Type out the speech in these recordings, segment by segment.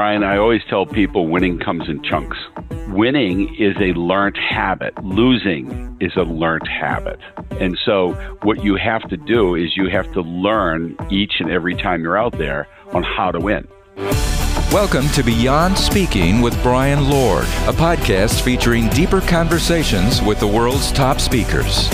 Brian, I always tell people winning comes in chunks. Winning is a learned habit. Losing is a learned habit. And so what you have to do is you have to learn each and every time you're out there on how to win. Welcome to Beyond Speaking with Brian Lord, a podcast featuring deeper conversations with the world's top speakers.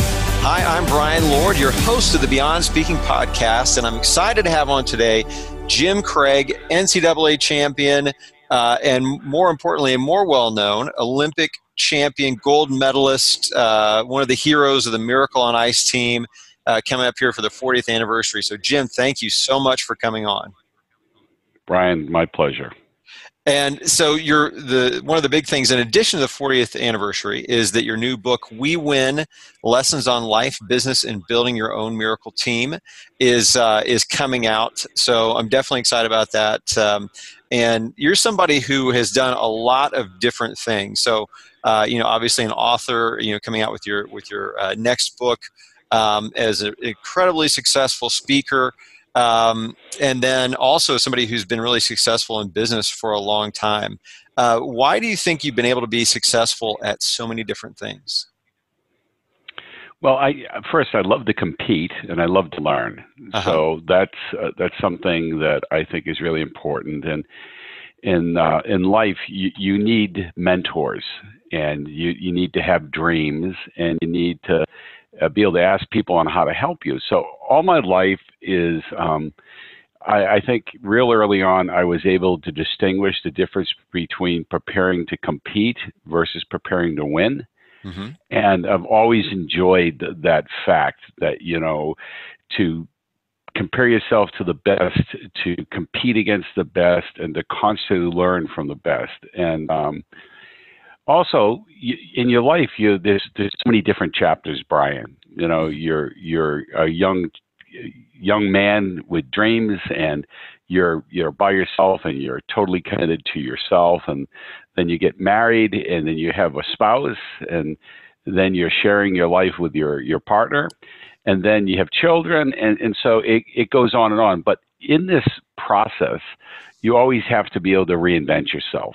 Hi, I'm Brian Lord, your host of the Beyond Speaking podcast, and I'm excited to have on today Jim Craig, NCAA champion, uh, and more importantly, and more well known, Olympic champion, gold medalist, uh, one of the heroes of the Miracle on Ice team, uh, coming up here for the 40th anniversary. So, Jim, thank you so much for coming on. Brian, my pleasure. And so you're the one of the big things in addition to the 40th anniversary is that your new book We Win: Lessons on Life, Business and Building Your Own Miracle Team is uh, is coming out. So I'm definitely excited about that. Um, and you're somebody who has done a lot of different things. So uh, you know, obviously an author, you know, coming out with your with your uh, next book um, as an incredibly successful speaker. Um, and then also somebody who's been really successful in business for a long time. Uh, why do you think you've been able to be successful at so many different things? Well, I first I love to compete and I love to learn. Uh-huh. So that's uh, that's something that I think is really important. And in uh, in life, you, you need mentors, and you you need to have dreams, and you need to uh, be able to ask people on how to help you. So all my life is, um, I, I think, real early on, I was able to distinguish the difference between preparing to compete versus preparing to win. Mm-hmm. And I've always enjoyed that fact that you know to compare yourself to the best, to compete against the best, and to constantly learn from the best. And um, also in your life you there's there's so many different chapters brian. You know you're you're a young young man with dreams and you're you're by yourself and you're totally committed to yourself and then you get married and then you have a spouse and then you're sharing your life with your your partner and then you have children and and so it it goes on and on. But in this process you always have to be able to reinvent yourself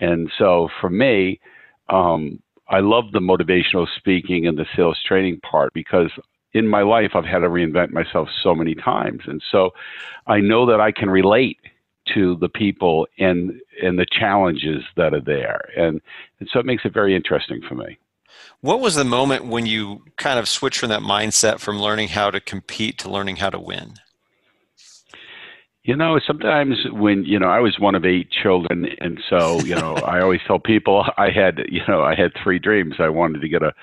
and so for me, um, I love the motivational speaking and the sales training part because in my life I've had to reinvent myself so many times. And so I know that I can relate to the people and and the challenges that are there. And, and so it makes it very interesting for me. What was the moment when you kind of switched from that mindset from learning how to compete to learning how to win? You know, sometimes when you know I was one of eight children, and so you know I always tell people I had you know I had three dreams. I wanted to get a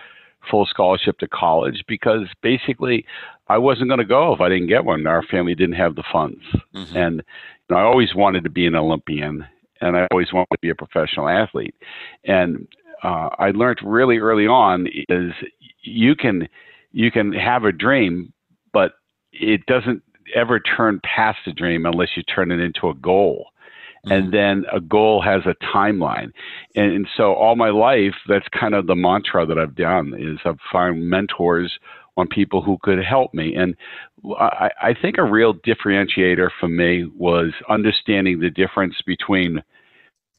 full scholarship to college because basically I wasn't going to go if I didn't get one. Our family didn't have the funds, mm-hmm. and you know, I always wanted to be an Olympian, and I always wanted to be a professional athlete. And uh, I learned really early on is you can you can have a dream, but it doesn't ever turn past a dream unless you turn it into a goal. Mm-hmm. And then a goal has a timeline. And, and, so all my life, that's kind of the mantra that I've done is I've found mentors on people who could help me. And I, I think a real differentiator for me was understanding the difference between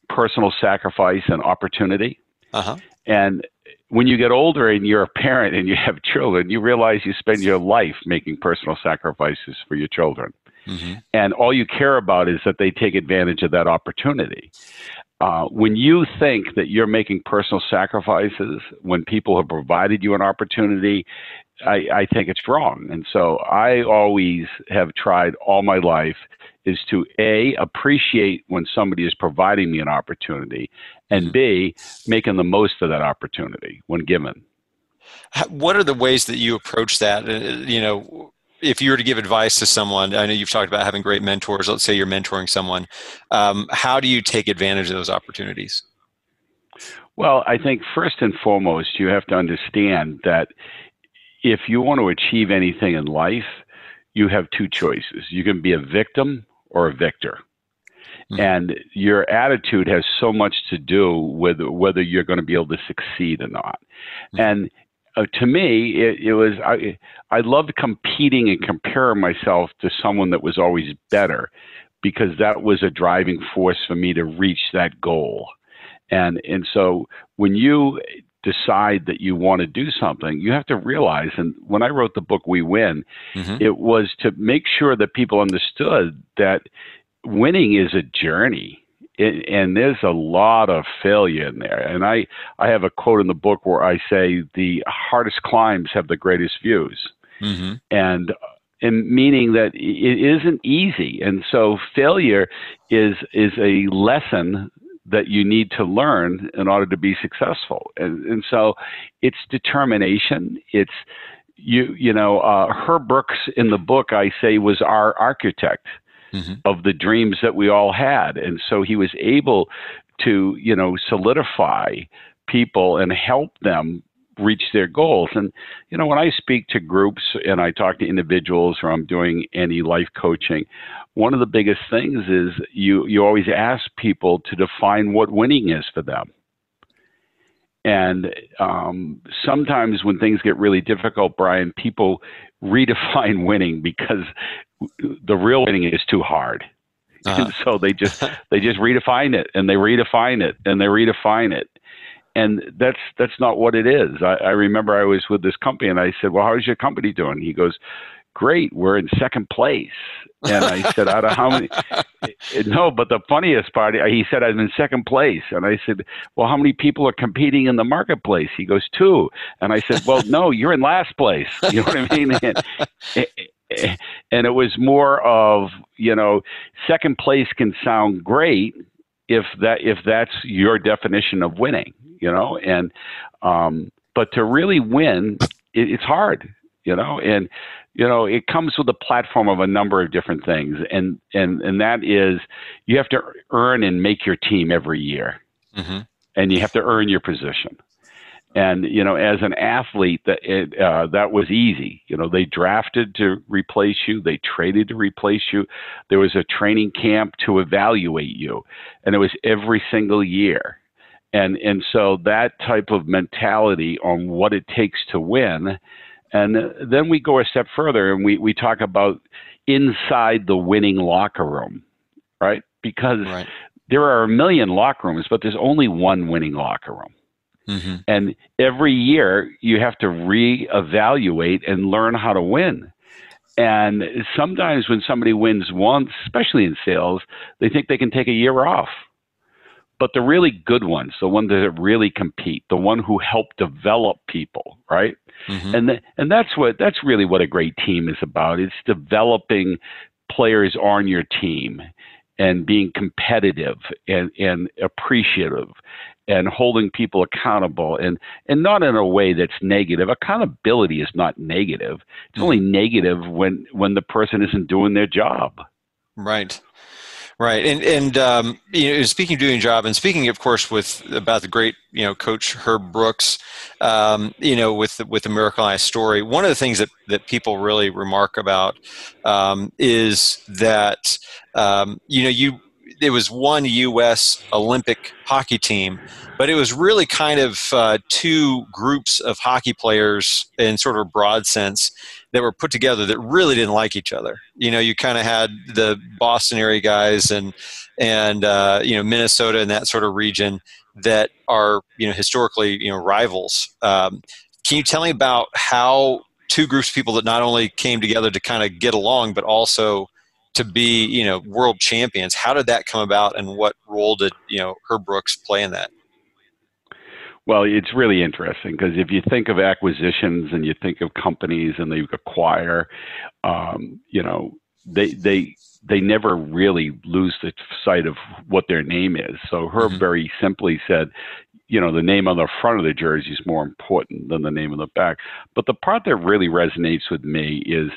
personal sacrifice and opportunity. Uh-huh. And when you get older and you're a parent and you have children, you realize you spend your life making personal sacrifices for your children. Mm-hmm. And all you care about is that they take advantage of that opportunity. Uh, when you think that you're making personal sacrifices when people have provided you an opportunity, I, I think it's wrong. And so I always have tried all my life is to A, appreciate when somebody is providing me an opportunity, and B, making the most of that opportunity when given. What are the ways that you approach that? Uh, you know, if you were to give advice to someone, I know you've talked about having great mentors. Let's say you're mentoring someone. Um, how do you take advantage of those opportunities? Well, I think first and foremost, you have to understand that if you want to achieve anything in life, you have two choices. You can be a victim or a victor. Mm-hmm. And your attitude has so much to do with whether you're going to be able to succeed or not. Mm-hmm. And uh, to me, it, it, was I, I loved competing and comparing myself to someone that was always better. because that was a driving force for me to reach that goal. And and so when you decide that you want to do something, you have to realize. And when I wrote the book We Win, mm-hmm. it was to make sure that people understood that winning is a journey. It, and there's a lot of failure in there. And I, I have a quote in the book where I say the hardest climbs have the greatest views. Mm-hmm. And and meaning that it isn't easy. And so failure is is a lesson that you need to learn in order to be successful. And, and so it's determination. It's you you know uh, Herb Brooks in the book I say was our architect mm-hmm. of the dreams that we all had, and so he was able to you know solidify people and help them reach their goals. And you know when I speak to groups and I talk to individuals or I'm doing any life coaching, one of the biggest things is you you always ask people to define what winning is for them. And um, sometimes when things get really difficult, Brian, people redefine winning because the real winning is too hard. Uh-huh. And so they just they just redefine it and they redefine it and they redefine it. And that's that's not what it is. I, I remember I was with this company and I said, Well, how's your company doing? He goes, great, we're in second place. And I said, out of how many? no, but the funniest part, he said, I'm in second place. And I said, well, how many people are competing in the marketplace? He goes, two. And I said, well, no, you're in last place. You know what I mean? And, and it was more of, you know, second place can sound great if that if that's your definition of winning, you know, and um, but to really win, it, it's hard you know and you know it comes with a platform of a number of different things and and and that is you have to earn and make your team every year mm-hmm. and you have to earn your position and you know as an athlete that it, uh, that was easy you know they drafted to replace you they traded to replace you there was a training camp to evaluate you and it was every single year and and so that type of mentality on what it takes to win and then we go a step further and we, we talk about inside the winning locker room, right? Because right. there are a million locker rooms, but there's only one winning locker room. Mm-hmm. And every year you have to reevaluate and learn how to win. And sometimes when somebody wins once, especially in sales, they think they can take a year off. But the really good ones, the ones that really compete, the one who help develop people, right? Mm-hmm. And th- and that's what that's really what a great team is about. It's developing players on your team and being competitive and, and appreciative and holding people accountable and, and not in a way that's negative. Accountability is not negative. It's mm-hmm. only negative when when the person isn't doing their job. Right. Right, and and um, you know, speaking of doing a job, and speaking, of course, with about the great you know coach Herb Brooks, um, you know, with the, with the Miracle eye story, one of the things that that people really remark about um, is that um, you know you it was one U.S. Olympic hockey team, but it was really kind of uh, two groups of hockey players in sort of a broad sense that were put together that really didn't like each other. You know, you kind of had the Boston area guys and and uh, you know Minnesota and that sort of region that are you know historically you know rivals. Um, can you tell me about how two groups of people that not only came together to kind of get along, but also to be you know world champions? How did that come about, and what role did you know Herb Brooks play in that? Well, it's really interesting because if you think of acquisitions and you think of companies and they acquire, um, you know, they they they never really lose the sight of what their name is. So Herb mm-hmm. very simply said, you know, the name on the front of the jersey is more important than the name on the back. But the part that really resonates with me is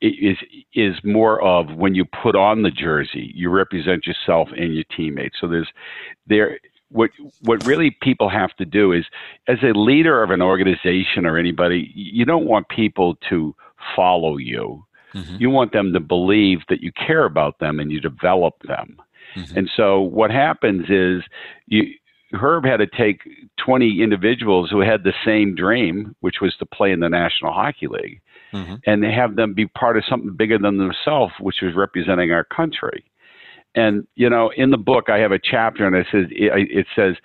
is is more of when you put on the jersey, you represent yourself and your teammates. So there's there what what really people have to do is as a leader of an organization or anybody you don't want people to follow you mm-hmm. you want them to believe that you care about them and you develop them mm-hmm. and so what happens is you herb had to take 20 individuals who had the same dream which was to play in the national hockey league mm-hmm. and have them be part of something bigger than themselves which was representing our country And you know, in the book, I have a chapter, and it says it, says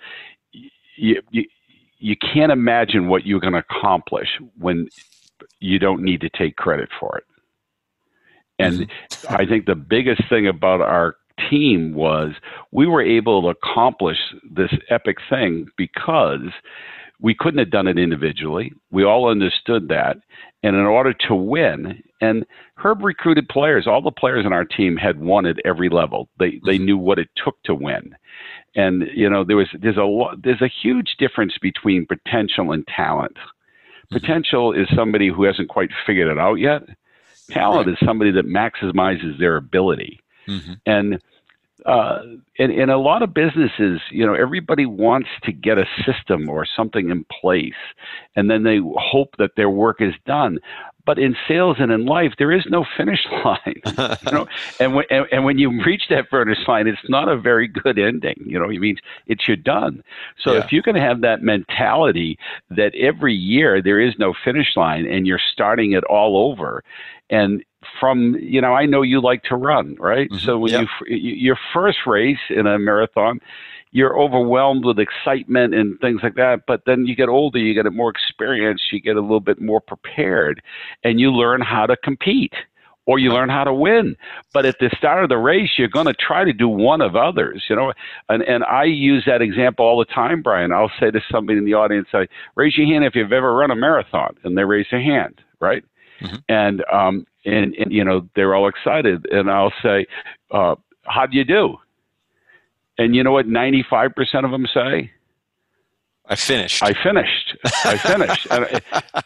you, you you can't imagine what you're going to accomplish when you don't need to take credit for it. And mm-hmm. I think the biggest thing about our team was we were able to accomplish this epic thing because we couldn't have done it individually. We all understood that. And in order to win, and Herb recruited players, all the players in our team had won at every level. They they knew what it took to win. And you know, there was there's a there's a huge difference between potential and talent. Potential is somebody who hasn't quite figured it out yet. Talent is somebody that maximizes their ability. Mm-hmm. And uh, in, in a lot of businesses, you know, everybody wants to get a system or something in place, and then they hope that their work is done. But in sales and in life, there is no finish line. you know, and when and, and, when you reach that finish line, it's not a very good ending. You know, it means it's you're done. So yeah. if you can have that mentality that every year there is no finish line and you're starting it all over, and from you know I know you like to run right mm-hmm. so when yep. you your first race in a marathon you're overwhelmed with excitement and things like that but then you get older you get more experience you get a little bit more prepared and you learn how to compete or you learn how to win. But at the start of the race, you're going to try to do one of others, you know. And and I use that example all the time, Brian. I'll say to somebody in the audience, I raise your hand if you've ever run a marathon, and they raise their hand, right? Mm-hmm. And um, and, and you know they're all excited, and I'll say, uh, "How do you do?" And you know what? Ninety-five percent of them say, "I finished." I finished. I finished. and,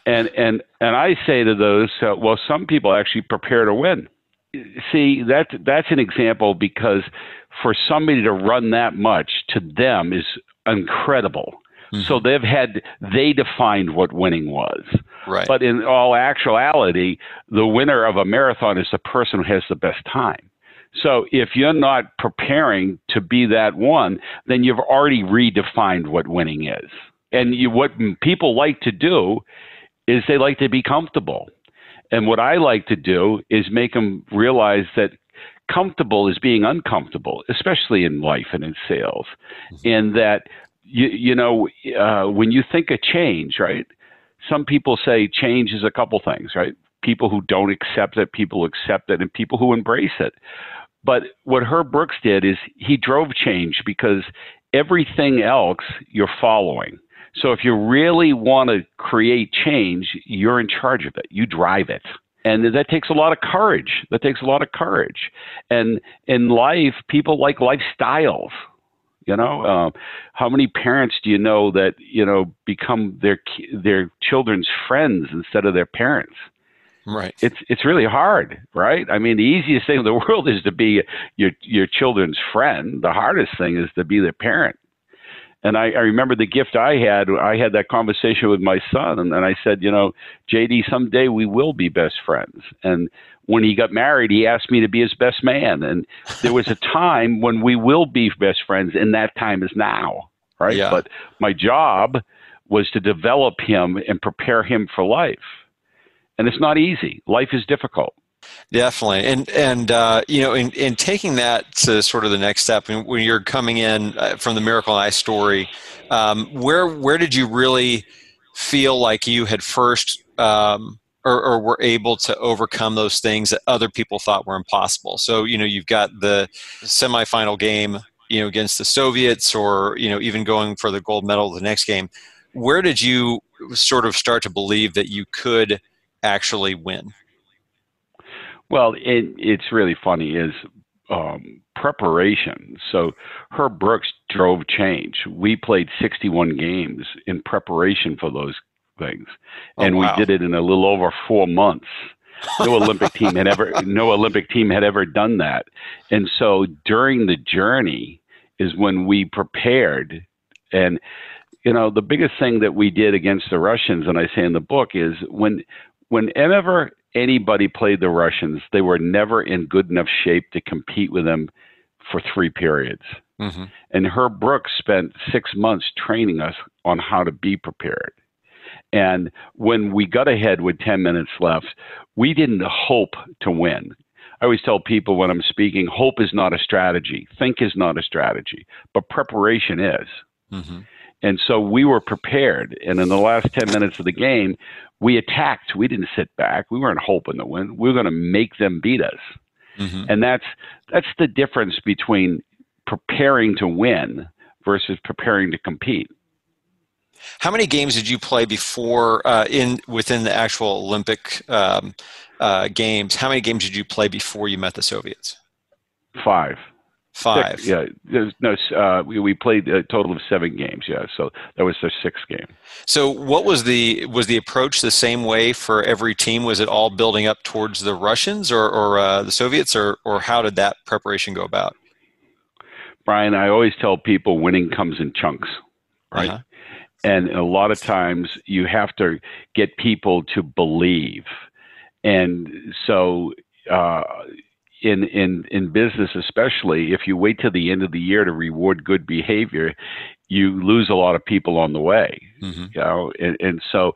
and and and I say to those, uh, well, some people actually prepare to win. See, that that's an example because for somebody to run that much to them is incredible. Mm-hmm. So they've had they defined what winning was. Right. But in all actuality, the winner of a marathon is the person who has the best time. So if you're not preparing to be that one, then you've already redefined what winning is. And you, what people like to do is they like to be comfortable. And what I like to do is make them realize that comfortable is being uncomfortable, especially in life and in sales. Mm-hmm. And that you, you know, uh, when you think of change, right? Some people say change is a couple things, right? People who don't accept it, people who accept it, and people who embrace it. But what Herb Brooks did is he drove change because everything else you're following. So if you really want to create change, you're in charge of it. You drive it. And that takes a lot of courage. That takes a lot of courage. And in life, people like lifestyles. You know, uh, how many parents do you know that you know become their their children's friends instead of their parents? Right. It's it's really hard, right? I mean, the easiest thing in the world is to be your your children's friend. The hardest thing is to be their parent. And I, I remember the gift I had. I had that conversation with my son, and, and I said, you know, JD, someday we will be best friends. And when he got married, he asked me to be his best man. And there was a time when we will be best friends, and that time is now, right? Yeah. But my job was to develop him and prepare him for life. And it's not easy. Life is difficult. Definitely, and and uh, you know, in, in taking that to sort of the next step, when you're coming in uh, from the Miracle Eye story, um, where where did you really feel like you had first um, or, or, were able to overcome those things that other people thought were impossible? So you know, you've got the semifinal game, you know, against the Soviets, or you know, even going for the gold medal the next game. Where did you sort of start to believe that you could actually win? Well, it, it's really funny is um, preparation. So Herb Brooks drove change. We played 61 games in preparation for those things, oh, and wow. we did it in a little over four months. No Olympic team had ever no Olympic team had ever done that, and so during the journey is when we prepared and you know the biggest thing that we did against the Russians, and I say in the book, is when whenever anybody played the Russians, they were never in good enough shape to compete with them for three periods. Mm-hmm. And Herb Brooks spent six months training us on how to be prepared. And when we got ahead with 10 minutes left, we didn't hope to win. I always tell people when I'm speaking, hope is not a strategy, think is not a strategy, but preparation is. Mm-hmm. And so we were prepared. And in the last 10 minutes of the game, we attacked. We didn't sit back. We weren't hoping to win. We were going to make them beat us. Mm-hmm. And that's that's the difference between preparing to win versus preparing to compete. How many games did you play before uh, in within the actual Olympic um, uh, games? How many games did you play before you met the Soviets? Five. Five. Six, yeah, there's no. Uh, we, we played a total of seven games. Yeah, so that was the sixth game. So, what was the was the approach the same way for every team? Was it all building up towards the Russians or, or uh, the Soviets, or or how did that preparation go about? Brian, I always tell people winning comes in chunks, right? Uh-huh. And a lot of times you have to get people to believe. And so, uh, in in in business especially if you wait till the end of the year to reward good behavior you lose a lot of people on the way mm-hmm. you know? And, and so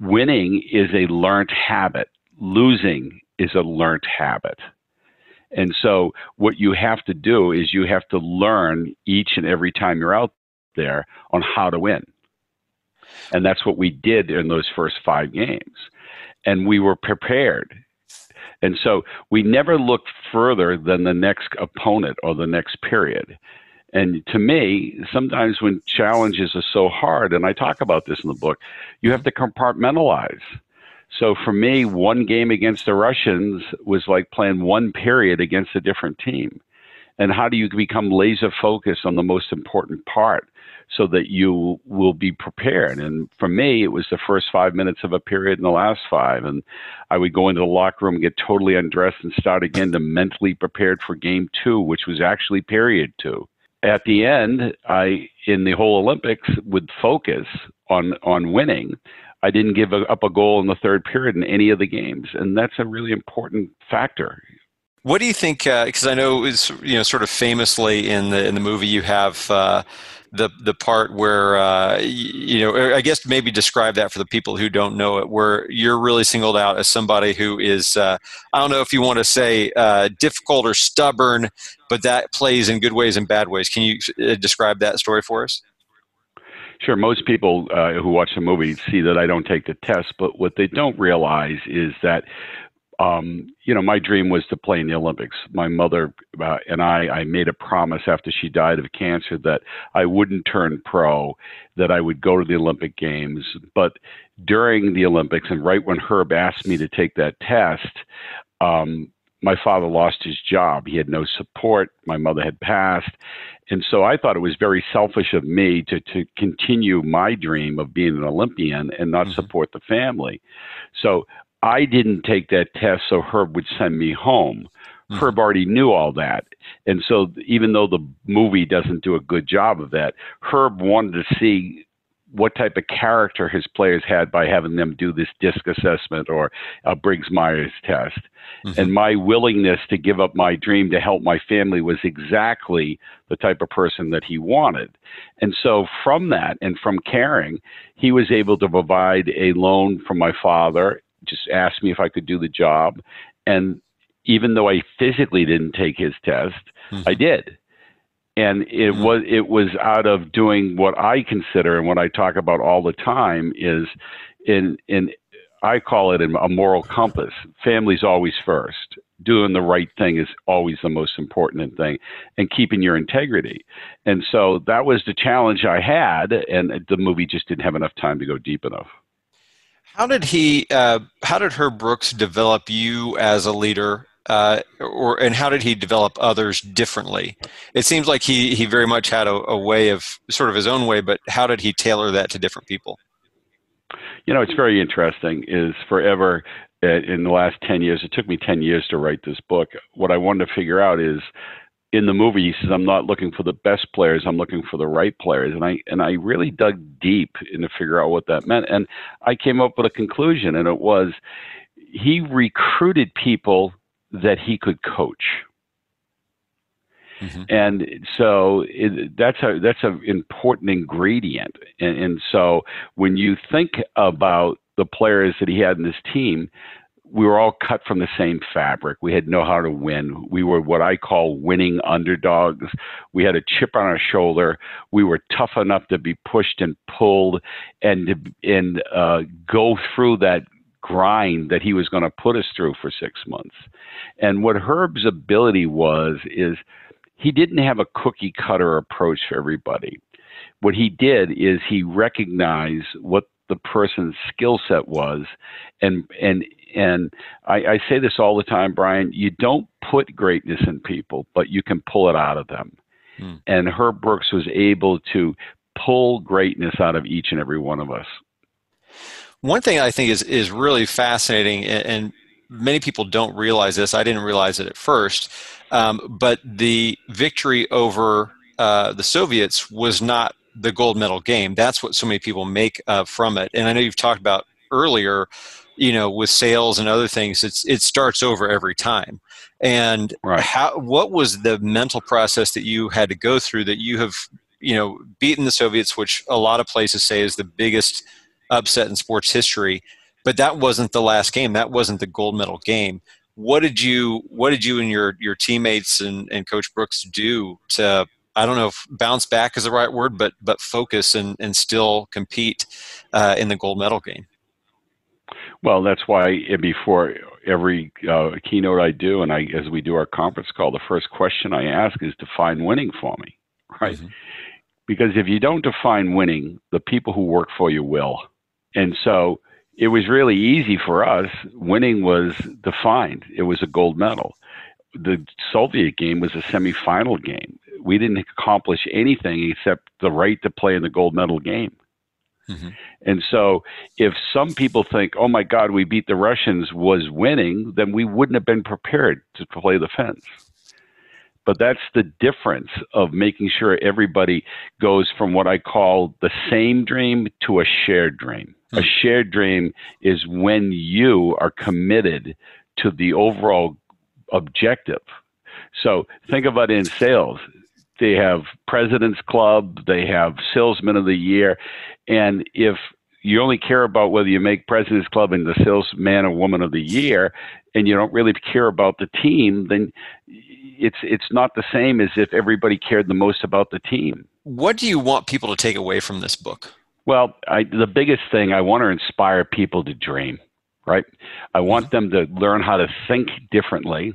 winning is a learned habit. Losing is a learned habit. And so what you have to do is you have to learn each and every time you're out there on how to win. And that's what we did in those first five games. And we were prepared and so we never looked further than the next opponent or the next period. And to me, sometimes when challenges are so hard, and I talk about this in the book, you have to compartmentalize. So for me, one game against the Russians was like playing one period against a different team. And how do you become laser focused on the most important part? So that you will be prepared. And for me, it was the first five minutes of a period and the last five. And I would go into the locker room, get totally undressed, and start again to mentally prepared for game two, which was actually period two. At the end, I in the whole Olympics would focus on on winning. I didn't give up a goal in the third period in any of the games, and that's a really important factor. What do you think? Because uh, I know it's you know sort of famously in the in the movie you have uh, the the part where uh, you know I guess maybe describe that for the people who don't know it, where you're really singled out as somebody who is uh, I don't know if you want to say uh, difficult or stubborn, but that plays in good ways and bad ways. Can you uh, describe that story for us? Sure. Most people uh, who watch the movie see that I don't take the test, but what they don't realize is that um, you know, my dream was to play in the Olympics. My mother uh, and I, I made a promise after she died of cancer that I wouldn't turn pro, that I would go to the Olympic Games. But during the Olympics, and right when Herb asked me to take that test, um, my father lost his job. He had no support. My mother had passed. And so I thought it was very selfish of me to, to continue my dream of being an Olympian and not mm-hmm. support the family. So I didn't take that test so Herb would send me home. Mm-hmm. Herb already knew all that. And so even though the movie doesn't do a good job of that, Herb wanted to see what type of character his players had by having them do this disc assessment or a Briggs Myers test. Mm-hmm. And my willingness to give up my dream to help my family was exactly the type of person that he wanted. And so from that and from caring, he was able to provide a loan from my father just asked me if I could do the job. And even though I physically didn't take his test, mm-hmm. I did. And it mm-hmm. was it was out of doing what I consider and what I talk about all the time is in in I call it a moral compass. Family's always first. Doing the right thing is always the most important thing, and keeping your integrity. And so that was the challenge I had, and the movie just didn't have enough time to go deep enough. How did he? Uh, how did Herb Brooks develop you as a leader, uh, or and how did he develop others differently? It seems like he he very much had a, a way of sort of his own way, but how did he tailor that to different people? You know, it's very interesting. Is forever uh, in the last 10 years, it took me 10 years to write this book. What I wanted to figure out is in the movie he says i'm not looking for the best players i'm looking for the right players. And i and i really dug deep in to figure out what that meant. And i came up with a conclusion and it was he recruited people that he could coach. Mm-hmm. and so it, that's a that's an important ingredient. And, and so when you think about the players that he had in his team we were all cut from the same fabric. We had know how to win. We were what I call winning underdogs. We had a chip on our shoulder. We were tough enough to be pushed and pulled and and uh, go through that grind that he was going to put us through for six months. And what Herb's ability was is he didn't have a cookie cutter approach for everybody. What he did is he recognized what the person's skill set was and and and I, I say this all the time, Brian, you don't put greatness in people, but you can pull it out of them. Hmm. And Herb Brooks was able to pull greatness out of each and every one of us. One thing I think is is really fascinating, and many people don't realize this. I didn't realize it at first, um, but the victory over uh, the Soviets was not the gold medal game. That's what so many people make uh, from it. And I know you've talked about earlier, you know, with sales and other things. It's it starts over every time. And right. how what was the mental process that you had to go through that you have you know beaten the Soviets, which a lot of places say is the biggest upset in sports history. But that wasn't the last game. That wasn't the gold medal game. What did you What did you and your your teammates and, and Coach Brooks do to I don't know if bounce back is the right word, but but focus and and still compete uh, in the gold medal game. Well, that's why before every uh, keynote I do, and I as we do our conference call, the first question I ask is define winning for me, right? Mm-hmm. Because if you don't define winning, the people who work for you will. And so it was really easy for us. Winning was defined. It was a gold medal. The Soviet game was a semifinal game. We didn't accomplish anything except the right to play in the gold medal game. Mm-hmm. And so, if some people think, "Oh my God, we beat the Russians," was winning, then we wouldn't have been prepared to play the Finns. But that's the difference of making sure everybody goes from what I call the same dream to a shared dream. A hmm. shared dream is when you are committed to the overall objective. So think about it in sales. They have President's Club, they have Salesman of the Year. And if you only care about whether you make President's Club and the Salesman or Woman of the Year, and you don't really care about the team, then it's it's not the same as if everybody cared the most about the team. What do you want people to take away from this book? Well, I, the biggest thing I want to inspire people to dream, right? I want them to learn how to think differently.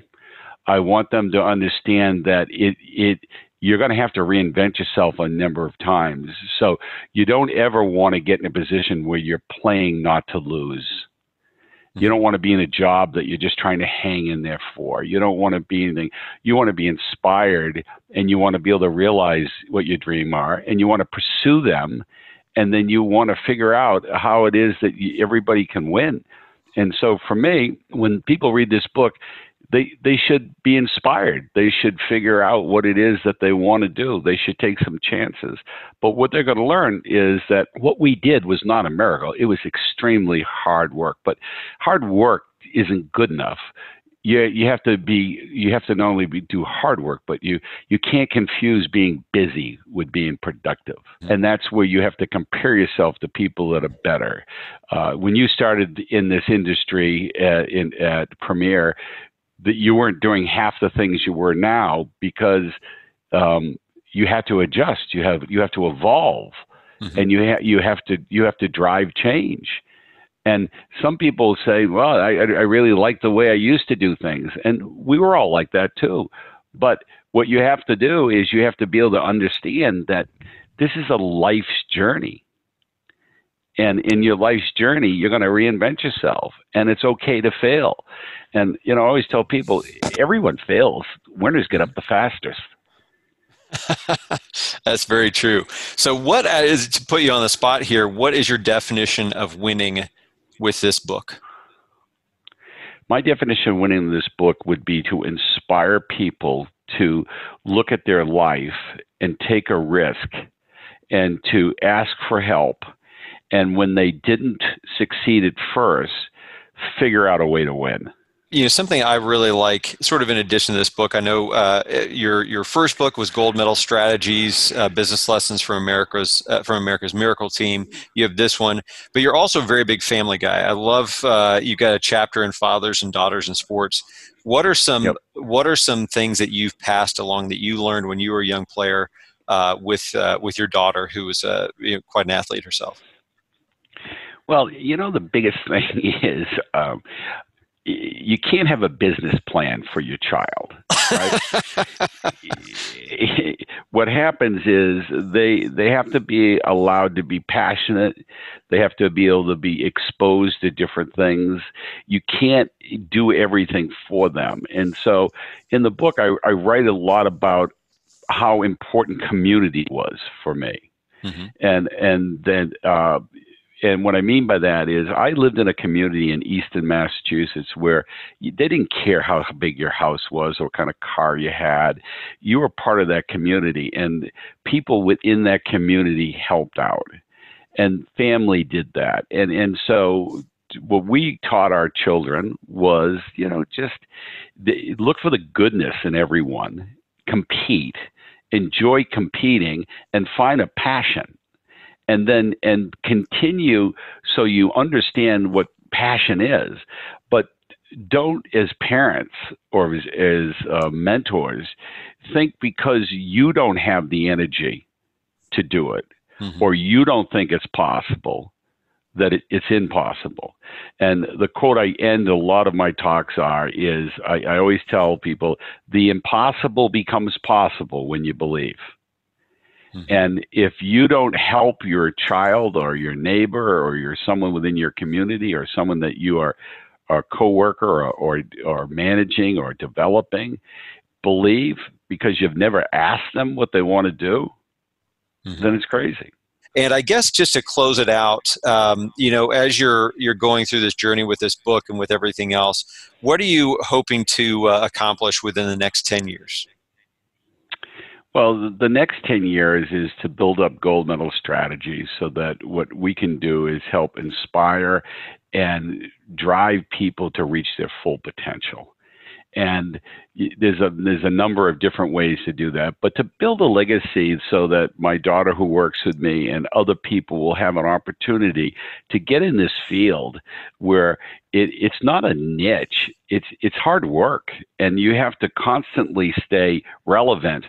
I want them to understand that it it you're going to have to reinvent yourself a number of times. So you don't ever want to get in a position where you're playing not to lose. You mm-hmm. don't want to be in a job that you're just trying to hang in there for. You don't want to be anything. You want to be inspired and you want to be able to realize what your dream are and you want to pursue them and then you want to figure out how it is that you, everybody can win. And so for me, when people read this book, they they should be inspired. They should figure out what it is that they want to do. They should take some chances. But what they're going to learn is that what we did was not a miracle. It was extremely hard work. But hard work isn't good enough you you have to be you have to not only be, do hard work, but you you can't confuse being busy with being productive, and that's where you have to compare yourself to people that are better. Uh, when you started in this industry at, in, at Premier, that you weren't doing half the things you were now because um, you had to adjust. You have you have to evolve, mm-hmm. and you ha- you have to you have to drive change and some people say, well, I, I really like the way I used to do things. And we were all like that too. But what you have to do is you have to be able to understand that this is a life's journey. And in your life's journey, you're going to reinvent yourself. And it's okay to fail. And, you know, I always tell people everyone fails. Winners get up the fastest. That's very true. So, what uh, is to put you on the spot here? What is your definition of winning with this book? My definition of winning this book would be to inspire people to look at their life and take a risk and to ask for help. And when they didn't succeed at first, figure out a way to win. you know something I really like, sort of in addition to this book. I know uh, your your first book was Gold Medal Strategies, uh, Business Lessons from America's uh, from America's Miracle Team. You have this one, but you're also a very big family guy. I love uh, you got a chapter in fathers and daughters in sports. What are some yep. What are some things that you've passed along that you learned when you were a young player uh, with uh, with your daughter, who was you know, quite an athlete herself? Well, you know, the biggest thing is um, you can't have a business plan for your child. Right? what happens is they they have to be allowed to be passionate. They have to be able to be exposed to different things. You can't do everything for them. And so, in the book, I, I write a lot about how important community was for me. Mm-hmm. And and then uh, and what I mean by that is I lived in a community in Easton, Massachusetts, where they didn't care how big your house was or what kind of car you had. You were part of that community, and people within that community helped out, and family did that, and and so what we taught our children was, you know, just look for the goodness in everyone, compete, enjoy competing, and find a passion and then and continue so you understand what passion is. But don't as parents or as, as uh, mentors think because you don't have the energy to do it mm-hmm. or you don't think it's possible that it, it's impossible. And the quote i end a lot of my talks are is I, I always tell people the impossible becomes possible when you believe Mm-hmm. And if you don't help your child or your neighbor or your someone within your community or someone that you are a coworker or, or, or managing or developing, believe because you've never asked them what they want to do, mm-hmm. then it's crazy. And I guess just to close it out, um, you know, as you're you're going through this journey with this book and with everything else, what are you hoping to uh, accomplish within the next ten years? Well, the next 10 years is to build up gold medal strategies so that what we can do is help inspire and drive people to reach their full potential. And there's a there's a number of different ways to do that, but to build a legacy so that my daughter who works with me and other people will have an opportunity to get in this field where it, it's not a niche, it's it's hard work, and you have to constantly stay relevant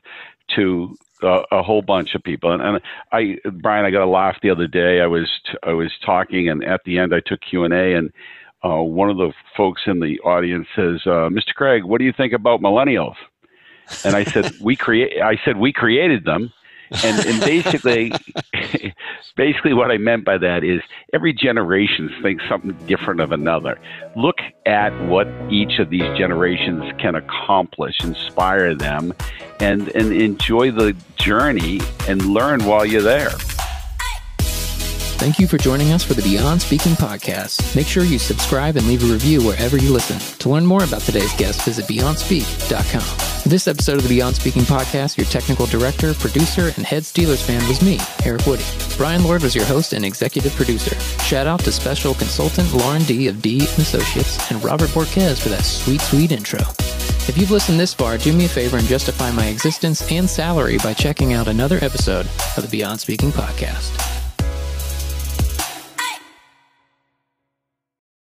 to uh, a whole bunch of people. And, and, I, Brian, I got a laugh the other day. I was I was talking, and at the end, I took Q and A, and uh, one of the folks in the audience says, uh, "Mr. Craig, what do you think about millennials?" And I said, "We create." I said, "We created them." And, and basically, basically what I meant by that is every generation thinks something different of another. Look at what each of these generations can accomplish, inspire them, and, and enjoy the journey and learn while you're there. Thank you for joining us for the Beyond Speaking podcast. Make sure you subscribe and leave a review wherever you listen. To learn more about today's guest, visit BeyondSpeak.com. This episode of the Beyond Speaking podcast, your technical director, producer, and head Steelers fan was me, Eric Woody. Brian Lord was your host and executive producer. Shout out to special consultant Lauren D of D and Associates and Robert Borquez for that sweet, sweet intro. If you've listened this far, do me a favor and justify my existence and salary by checking out another episode of the Beyond Speaking podcast.